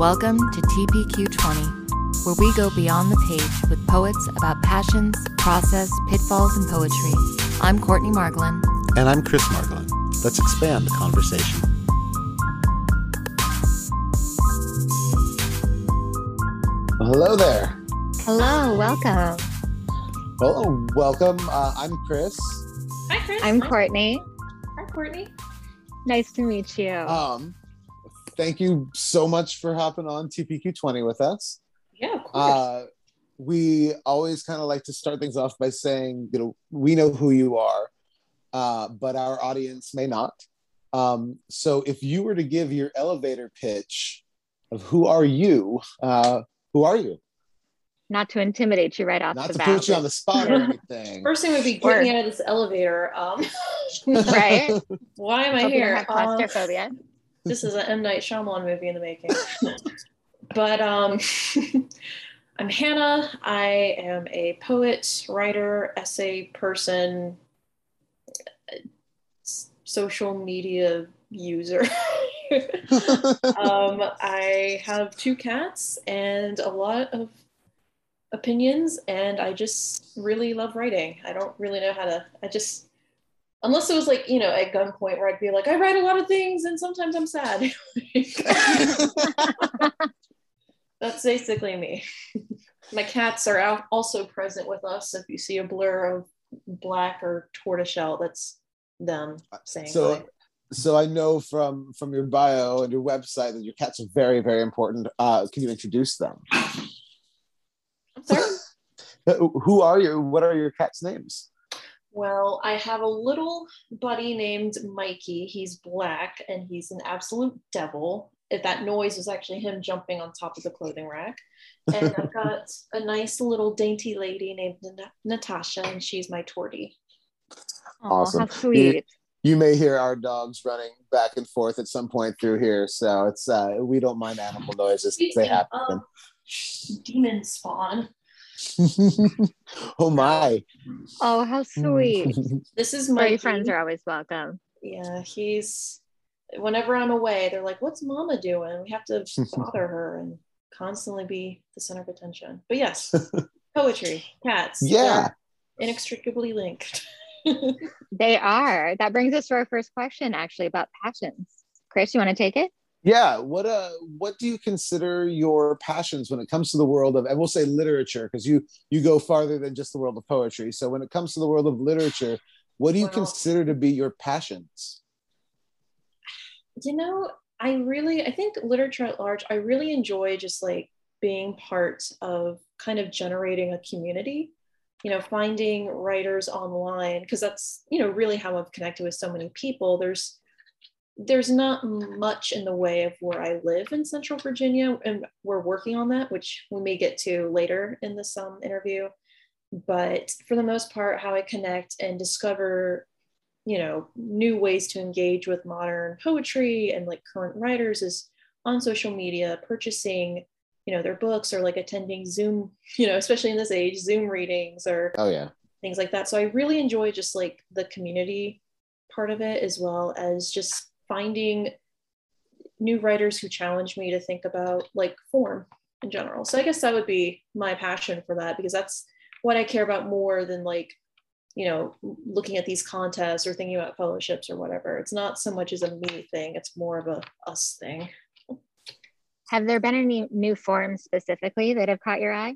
Welcome to TPQ20, where we go beyond the page with poets about passions, process, pitfalls, and poetry. I'm Courtney Margolin. And I'm Chris Margolin. Let's expand the conversation. Hello there. Hello, welcome. Well, welcome. Uh, I'm Chris. Hi, Chris. I'm Nice- Courtney. Hi, Courtney. Nice to meet you. Um, thank you so much for hopping on TPQ20 with us. Yeah, of course. Uh, we always kind of like to start things off by saying, you know, we know who you are, uh, but our audience may not. Um, so if you were to give your elevator pitch of who are you, uh, who are you? Not to intimidate you right off Not the to bat. put you on the spot or anything. First thing would be Or- get me out of this elevator. Um, right? why am I Hope you don't here? have Um, claustrophobia. This is an M Night Shyamalan movie in the making. but um, I'm Hannah. I am a poet, writer, essay person, social media user. um, I have two cats and a lot of opinions, and I just really love writing. I don't really know how to, I just, unless it was like, you know, at gunpoint where I'd be like, I write a lot of things and sometimes I'm sad. That's basically me. My cats are al- also present with us. If you see a blur of black or tortoiseshell, that's them saying. so so i know from from your bio and your website that your cats are very very important uh can you introduce them I'm sorry. Uh, who are you what are your cats names Well, I have a little buddy named Mikey. He's black and he's an absolute devil. If that noise was actually him jumping on top of the clothing rack. And I've got a nice little dainty lady named Na- Natasha, and she's my tortie. Aw, Awesome. How sweet. you may hear our dogs running back and forth at some point through here so it's uh we don't mind animal noises they happen demon spawn. oh my Oh, how sweet. This is my friends are always welcome. Yeah, he's. Whenever I'm away, they're like, "What's Mama doing?" We have to bother her and constantly be the center of attention. But yes, poetry, cats. yeah inextricably linked. They are. That brings us to our first question, actually, about passions. Chris, you want to take it? Yeah what uh what do you consider your passions when it comes to the world of and we'll say literature because you you go farther than just the world of poetry so when it comes to the world of literature what do you Well- consider to be your passions you know, I really, I think literature at large, I really enjoy just like being part of kind of generating a community. You know, finding writers online because that's you know really how I've connected with so many people. There's there's not much in the way of where I live in Central Virginia, and we're working on that, which we may get to later in this um, interview. But for the most part, how I connect and discover, you know, new ways to engage with modern poetry and like current writers is on social media, purchasing, you know, their books or like attending Zoom, you know, especially in this age, Zoom readings or oh yeah things like that. So I really enjoy just like the community part of it as well as just finding new writers who challenge me to think about like form in general. So I guess that would be my passion for that because that's what I care about more than like, you know, looking at these contests or thinking about fellowships or whatever. It's not so much as a me thing, it's more of a us thing. Have there been any new forms specifically that have caught your eye?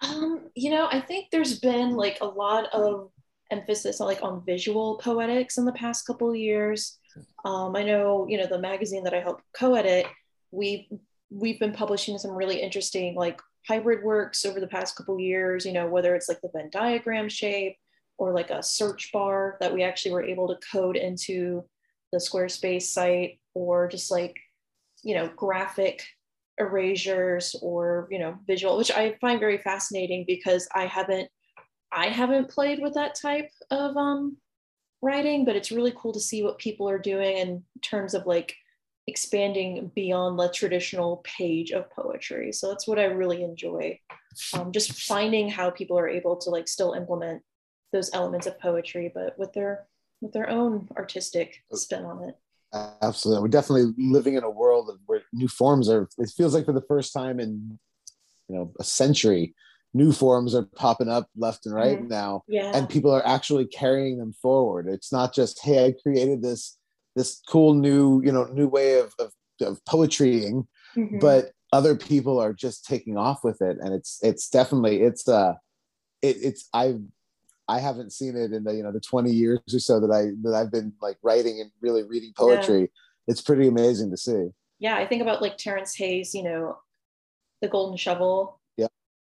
Um, you know, I think there's been like a lot of emphasis on like on visual poetics in the past couple of years. Um, I know, you know, the magazine that I help co-edit, we we've been publishing some really interesting like hybrid works over the past couple years, you know, whether it's like the Venn diagram shape or like a search bar that we actually were able to code into the Squarespace site or just like, you know, graphic erasures or you know visual which i find very fascinating because i haven't i haven't played with that type of um writing but it's really cool to see what people are doing in terms of like expanding beyond the traditional page of poetry so that's what i really enjoy um, just finding how people are able to like still implement those elements of poetry but with their with their own artistic spin on it Absolutely. We're definitely living in a world where new forms are, it feels like for the first time in, you know, a century, new forms are popping up left and right now. Yeah. And people are actually carrying them forward. It's not just, hey, I created this, this cool new, you know, new way of, of, of poetrying, Mhm. but other people are just taking off with it. And it's, it's definitely, it's, uh, it, it's, i've I haven't seen it in the, you know, the 20 years or so that I, that I've been like writing and really reading poetry. It's pretty amazing to see. yeah, I think about like Terrence Hayes, you know, the Golden Shovel.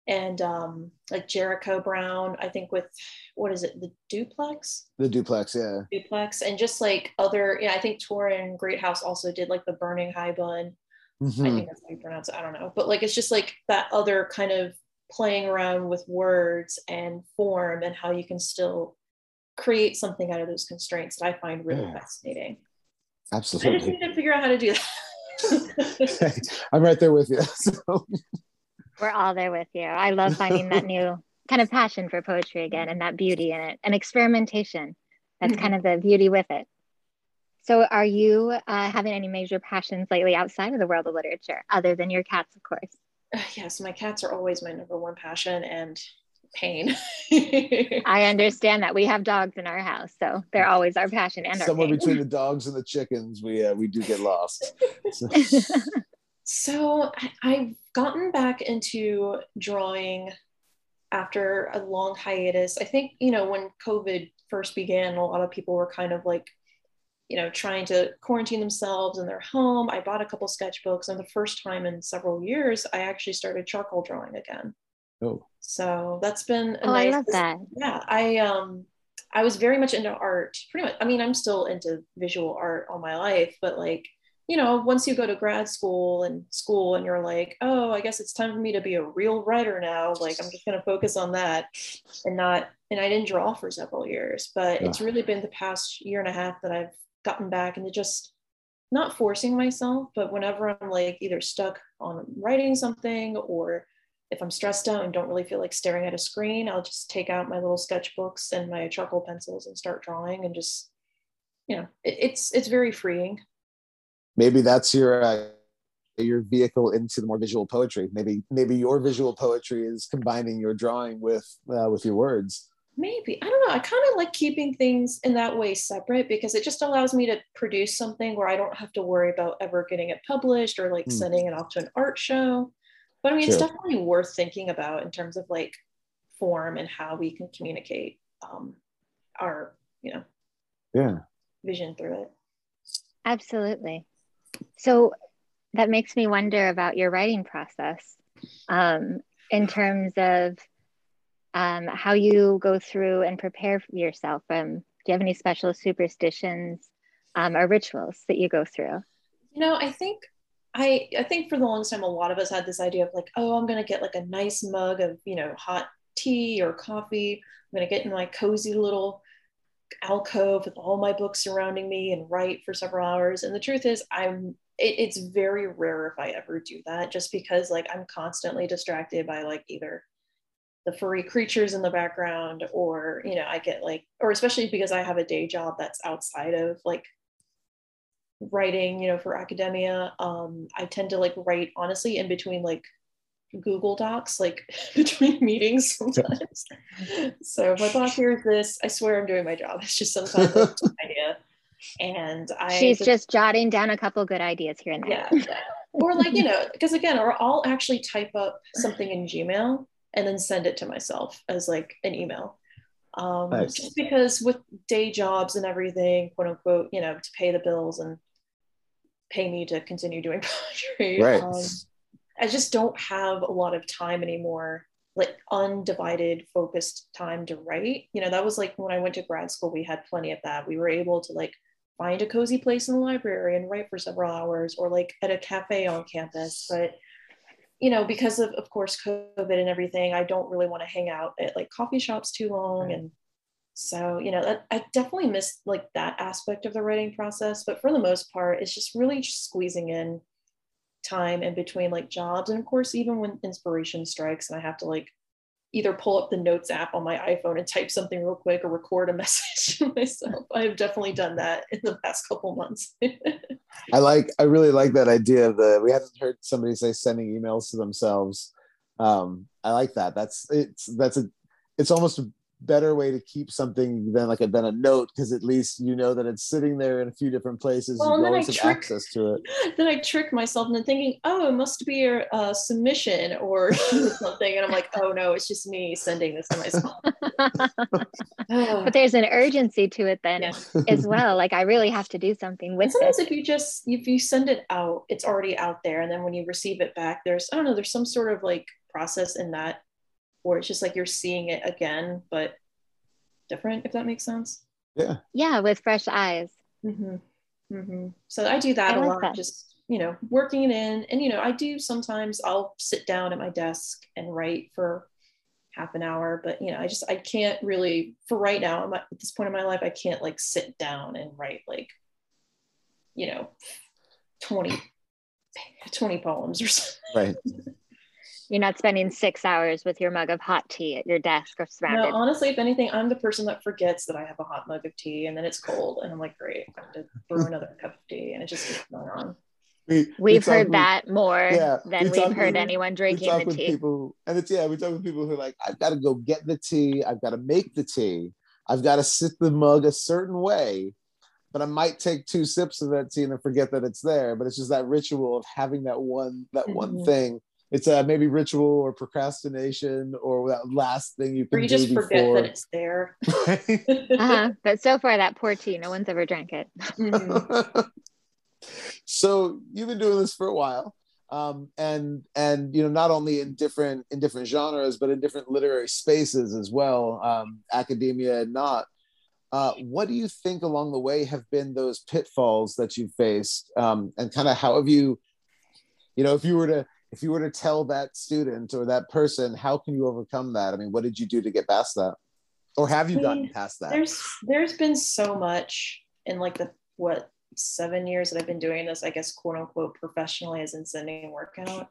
And um, like Jericho Brown, I think with what is it, the Duplex? The duplex, yeah. Duplex, and just like other, yeah, I think Torrin Greathouse also did like the Burning Haibun. I Mhm. think that's how you pronounce it. I don't know, but like it's just like that other kind of playing around with words and form and how you can still create something out of those constraints that I find really Yeah. fascinating. I just Absolutely. need to figure out how to do that. I'm right there with you. So, We're all there with you. I love finding that new kind of passion for poetry again and that beauty in it and experimentation. That's Mhm. kind of the beauty with it. So, are you uh, having any major passions lately outside of the world of literature, other than your cats, of course? yes, my cats are always my number one passion and pain. I understand that we have dogs in our house, so they're always our passion and our somewhere pain. between the dogs and the chickens, we uh, we do get lost. So- so I, I've gotten back into drawing after a long hiatus. I think, you know, when COVID first began, a lot of people were kind of like, you know, trying to quarantine themselves in their home. I bought a couple sketchbooks, and the first time in several years, I actually started charcoal drawing again. oh, So that's been a oh, I nice love that. yeah i um i was very much into art pretty much i mean i'm still into visual art all my life but like you know once you go to grad school and school and you're like oh i guess it's time for me to be a real writer now like i'm just going to focus on that and not and i didn't draw for several years but it's really been the past year and a half that i've gotten back into just not forcing myself but whenever i'm like either stuck on writing something or if I'm stressed out and don't really feel like staring at a screen, I'll just take out my little sketchbooks and my charcoal pencils and start drawing and just, you know, it, it's it's very freeing. Maybe that's your uh, your vehicle into the more visual poetry. Maybe maybe your visual poetry is combining your drawing with uh, with your words. Maybe I don't know. I kind of like keeping things in that way separate because it just allows me to produce something where I don't have to worry about ever getting it published or like Hmm. sending it off to an art show. But I mean, it's definitely worth thinking about in terms of like form and how we can communicate um, our, you know, Yeah. vision through it. Absolutely. So that makes me wonder about your writing process um, in terms of um, how you go through and prepare yourself. Um, do you have any special superstitions um, or rituals that you go through? You know, I think I I think for the longest time a lot of us had this idea of like, oh, I'm gonna get like a nice mug of, you know, hot tea or coffee. I'm gonna get in my cozy little alcove with all my books surrounding me and write for several hours. And the truth is I'm it, it's very rare if I ever do that just because like I'm constantly distracted by like either the furry creatures in the background or you know I get like or especially because I have a day job that's outside of like writing you know for academia um i tend to like write honestly in between like google docs like between meetings sometimes so if my boss hears this i swear i'm doing my job it's just sometimes like, an idea and i She's just jotting down a couple good ideas here and there. yeah, yeah. or like you know because again or i'll actually type up something in gmail and then send it to myself as like an email um, Nice. just because with day jobs and everything quote unquote you know to pay the bills and pay me to continue doing poetry Right. um, i just don't have a lot of time anymore like undivided focused time to write. You know that was like when i went to grad school we had plenty of that. We were able to like find a cozy place in the library and write for several hours or like at a cafe on campus. But you know because of of course covid and everything i don't really want to hang out at like coffee shops too long. And so you know that, i definitely miss like that aspect of the writing process. But for the most part it's just really just squeezing in time in between like jobs and of course even when inspiration strikes and i have to like either pull up the notes app on my iPhone and type something real quick or record a message to myself. I've definitely done that in the past couple months. I like, I really like that idea of the, we haven't heard somebody say sending emails to themselves. Um, I like that. That's, it's, that's a, it's almost better way to keep something than like a than a note because at least you know that it's sitting there in a few different places. Well, you then always I have trick- access to it. then I trick myself into thinking, oh, it must be a, a submission or something. And I'm like, oh no, it's just me sending this to myself. but there's an urgency to it then Yeah. as well. Like I really have to do something And with sometimes this. if you just if you send it out, it's already out there. And then when you receive it back, there's I don't know, there's some sort of like process in that where it's just like you're seeing it again, but different, if that makes sense. Yeah. Yeah, with fresh eyes. Mm-hmm. Mm-hmm. So I do that I a like lot, that. just you know, working it in. And you know, I do sometimes I'll sit down at my desk and write for half an hour, but you know, I just I can't really for right now. I'm at this point in my life, I can't like sit down and write like, you know, 20, 20 poems or something. Right. You're not spending six hours with your mug of hot tea at your desk or No, surrounded. honestly, if anything, I'm the person that forgets that I have a hot mug of tea and then it's cold, and I'm like, great, I have to brew another cup of tea, and it just keeps going on. We, we We've talk heard with- that more yeah, than we we've talk heard with- anyone we drinking talk the with tea. people and it's yeah we talk with people who are like i've got to go get the tea i've got to make the tea i've got to sit the mug a certain way but i might take two sips of that tea and then forget that it's there but it's just that ritual of having that one that one Mhm. thing it's a maybe ritual or procrastination or that last thing you can Or can you do just forget before. that it's there. Uh-huh. But so far, that poor tea, no one's ever drank it. Mhm. so you've been doing this for a while um, and and you know not only in different in different genres but in different literary spaces as well um, academia and not uh, what do you think along the way have been those pitfalls that you've faced um, and kind of how have you you know if you were to if you were to tell that student or that person how can you overcome that i mean what did you do to get past that or have you I gotten past that there's there's been so much in like the what seven years that I've been doing this, I guess quote unquote professionally as in sending work out.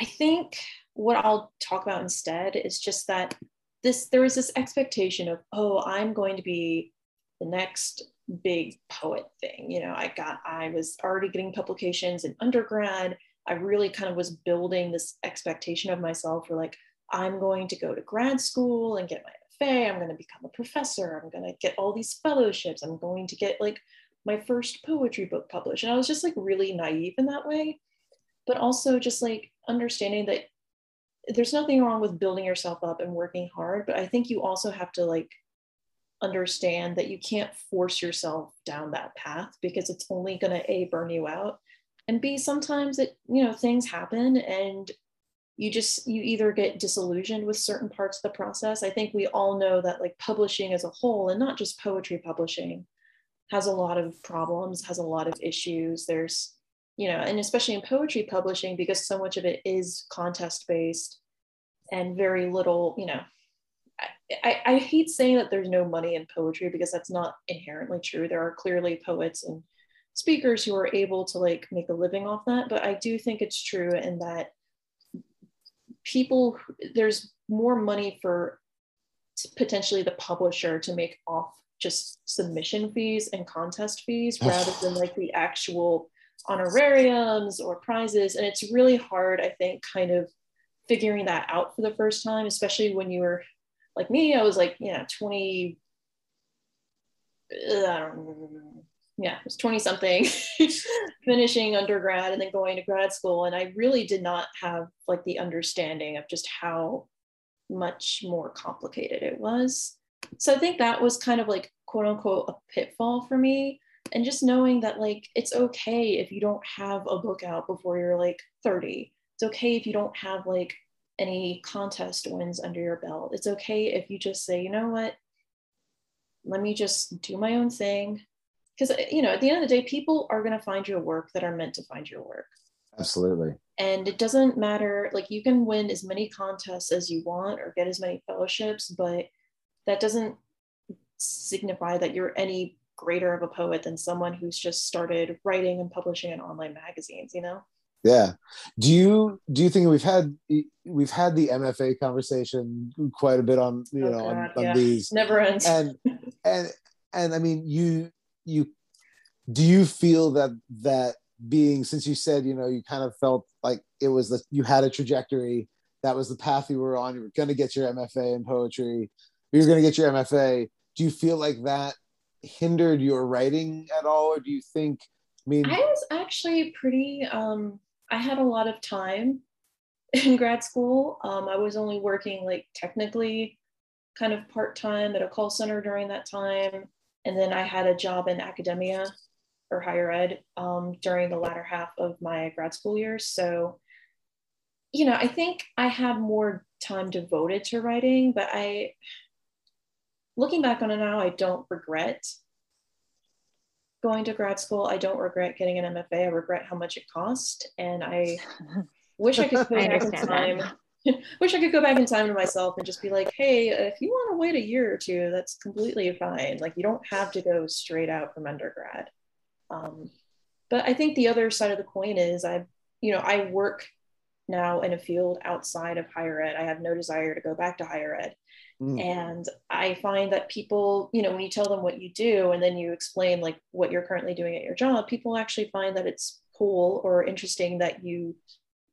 I think what I'll talk about instead is just that this there was this expectation of, oh, I'm going to be the next big poet thing. You know, I got I was already getting publications in undergrad. I really kind of was building this expectation of myself for like, I'm going to go to grad school and get my MFA. I'm going to become a professor. I'm going to get all these fellowships. I'm going to get like my first poetry book published. And I was just like really naive in that way, but also just like understanding that there's nothing wrong with building yourself up and working hard. But I think you also have to like understand that you can't force yourself down that path because it's only going to A, burn you out. And B, sometimes it, you know, things happen and you just you either get disillusioned with certain parts of the process. I think we all know that like publishing as a whole and not just poetry publishing has a lot of problems has a lot of issues. There's you know and especially in poetry publishing because so much of it is contest based and very little you know I, I, I hate saying that there's no money in poetry because that's not inherently true. There are clearly poets and speakers who are able to like make a living off that but i do think it's true in that people there's more money for potentially the publisher to make off just submission fees and contest fees rather than like the actual honorariums or prizes and it's really hard i think kind of figuring that out for the first time especially when you were like me i was like yeah 20 uh, I don't know, yeah, I was 20 something, finishing undergrad and then going to grad school. And I really did not have like the understanding of just how much more complicated it was. So I think that was kind of like quote unquote a pitfall for me. And just knowing that like it's okay if you don't have a book out before you're like 30. It's okay if you don't have like any contest wins under your belt. It's okay if you just say, you know what, let me just do my own thing because uh, you know at the end of the day people are going to find your work that are meant to find your work. Absolutely. And it doesn't matter like you can win as many contests as you want or get as many fellowships but that doesn't signify that you're any greater of a poet than someone who's just started writing and publishing in online magazines you know? Yeah. Do you do you think we've had we've had the mfa conversation quite a bit on you Oh, know on, on yeah. these. Never ends. and and and i mean you you do you feel that that being since you said you know you kind of felt like it was the you had a trajectory that was the path you were on you were going to get your mfa in poetry you're going to get your mfa do you feel like that hindered your writing at all or do you think i mean I was actually pretty, um, I had a lot of time in grad school. Um, I was only working like technically kind of part time at a call center during that time. And then I had a job in academia or higher ed um, during the latter half of my grad school years. So, you know, I think I had more time devoted to writing, but I, looking back on it now, I don't regret going to grad school. I don't regret getting an MFA. I regret how much it cost. And I wish I could go back in time. wish I could go back in time to myself and just be like, hey, if you want to wait a year or two, that's completely fine. Like you don't have to go straight out from undergrad. Um, but I think the other side of the coin is I, you know, I work now in a field outside of higher ed. I have no desire to go back to higher ed. Mm. And I find that people, you know, when you tell them what you do and then you explain like what you're currently doing at your job, people actually find that it's cool or interesting that you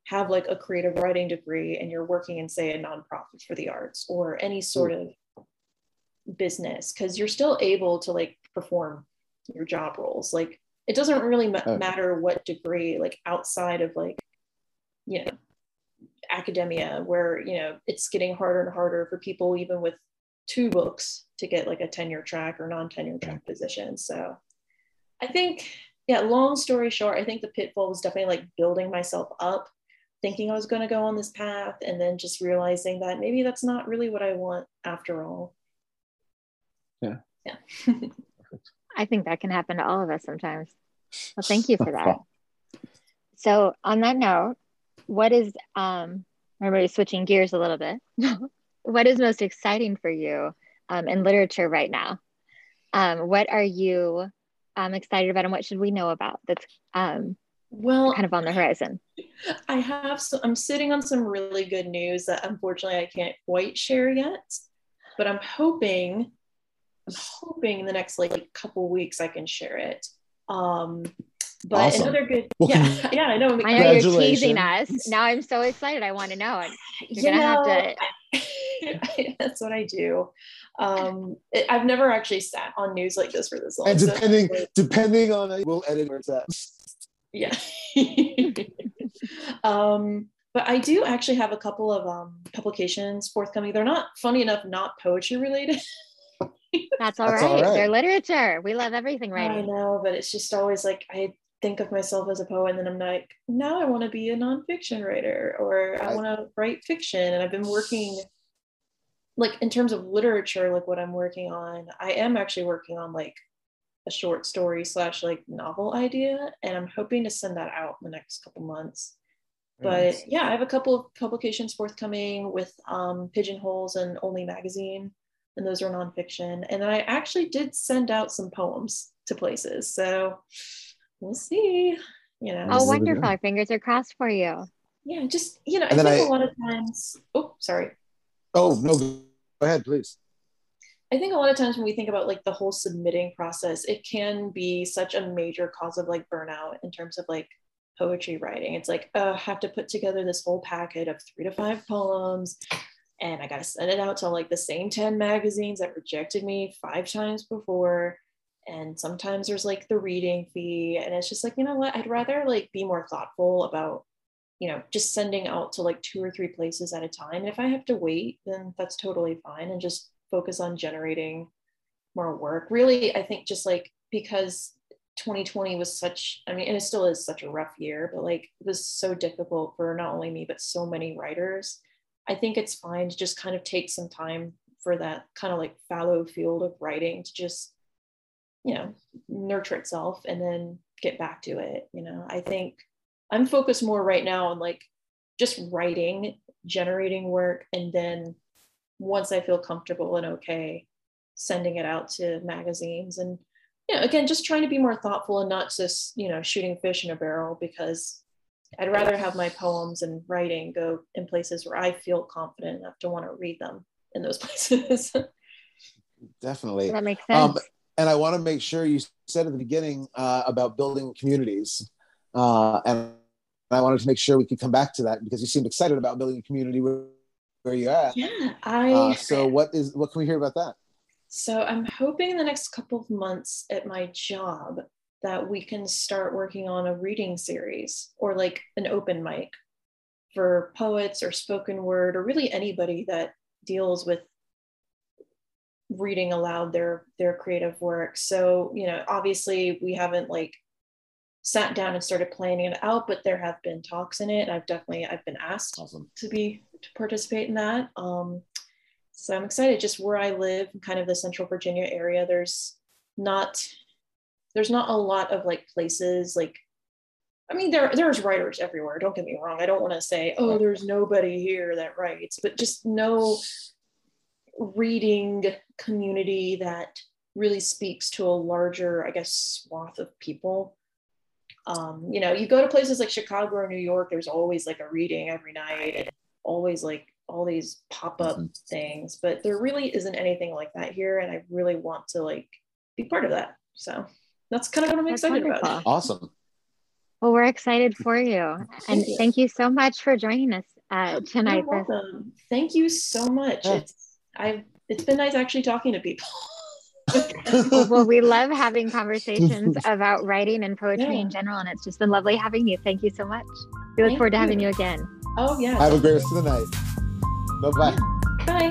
have like a creative writing degree and you're working in, say, a nonprofit for the arts or any hmm. sort of business because you're still able to like perform your job roles. Like it doesn't really ma- Okay. matter what degree, like outside of like, you know, academia where you know it's getting harder and harder for people even with two books to get like a tenure track or non-tenure track position so i think yeah long story short i think the pitfall was definitely like building myself up thinking i was going to go on this path and then just realizing that maybe that's not really what i want after all Yeah. yeah I think that can happen to all of us sometimes. Well, thank you for that. So, on that note, what is um remember switching gears a little bit? what is most exciting for you um, in literature right now? Um, what are you um, excited about, and what should we know about that's um, well kind of on the horizon? I have so I'm sitting on some really good news that unfortunately I can't quite share yet, but I'm hoping I'm hoping in the next like couple weeks I can share it. Um but Awesome. another good yeah, yeah, I know. I know you're teasing us. Now I'm so excited. I want to know. And you gonna have to that's what I do. Um, it, I've never actually sat on news like this for this long. and so- depending depending on we'll edit where it's at yeah um but i do actually have a couple of um publications forthcoming they're not funny enough not poetry related That's all That's right. all right. They're literature. We love everything writing. i know but it's just always like i think of myself as a poet and then i'm like now i want to be a nonfiction writer or i Right. want to write fiction and i've been working like in terms of literature like what i'm working on i am actually working on like a short story slash like novel idea and i'm hoping to send that out in the next couple months. But yeah i have a couple of publications forthcoming with um, pigeonholes and only magazine and those are nonfiction. And i actually did send out some poems to places so we'll see you know. Oh, wonderful. Our fingers are crossed for you. yeah just you know i And think then I- a lot of times oh sorry. Oh no go ahead please I think a lot of times when we think about like the whole submitting process, it can be such a major cause of like burnout in terms of like poetry writing. It's like, oh, I have to put together this whole packet of three to five poems, and I got to send it out to like the same 10 magazines that rejected me five times before. And sometimes there's like the reading fee, and it's just like, you know what? I'd rather like be more thoughtful about you know, just sending out to like two or three places at a time. And if I have to wait, then that's totally fine. And just focus on generating more work. Really, I think just like because 2020 was such, I mean, and it still is such a rough year, but like it was so difficult for not only me, but so many writers. I think it's fine to just kind of take some time for that kind of like fallow field of writing to just, you know, nurture itself and then get back to it. You know, I think I'm focused more right now on like just writing, generating work, and then once I feel comfortable and okay, sending it out to magazines and you know, again, just trying to be more thoughtful and not just, you know, shooting fish in a barrel because I'd rather have my poems and writing go in places where I feel confident enough to want to read them in those places. Definitely. That makes sense. Um, and I want to make sure you said at the beginning uh, about building communities. Uh, and I wanted to make sure we could come back to that because you seemed excited about building a community where, where you're at. Yeah, I. Uh, so what is what can we hear about that? So I'm hoping in the next couple of months at my job that we can start working on a reading series or like an open mic for poets or spoken word or really anybody that deals with reading aloud their their creative work so you know obviously we haven't like sat down and started planning it out but there have been talks in it i've definitely i've been asked awesome. to be to participate in that um so i'm excited just where i live kind of the central virginia area there's not there's not a lot of like places like I mean, there there's writers everywhere. Don't get me wrong. I don't want to say, oh, there's nobody here that writes, but just no reading community that really speaks to a larger, I guess, swath of people. Um, you know, you go to places like Chicago or New York, there's always like a reading every night, and always like all these pop-up mm-hmm. things, but there really isn't anything like that here. And I really want to like be part of that. So that's kind of what I'm that's excited wonderful. about. Awesome. Well, we're excited for you. And thank you, thank you so much for joining us uh, tonight. You're welcome. Thank you so much. Yeah. It's I've it's been nice actually talking to people. well, we love having conversations about writing and poetry yeah. in general, and it's just been lovely having you. Thank you so much. We look Thank forward to having you again. Oh yeah. Have a great rest of the night. Bye-bye. Bye.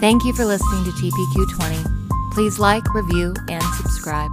Thank you for listening to TPQ 20. Please like, review, and subscribe.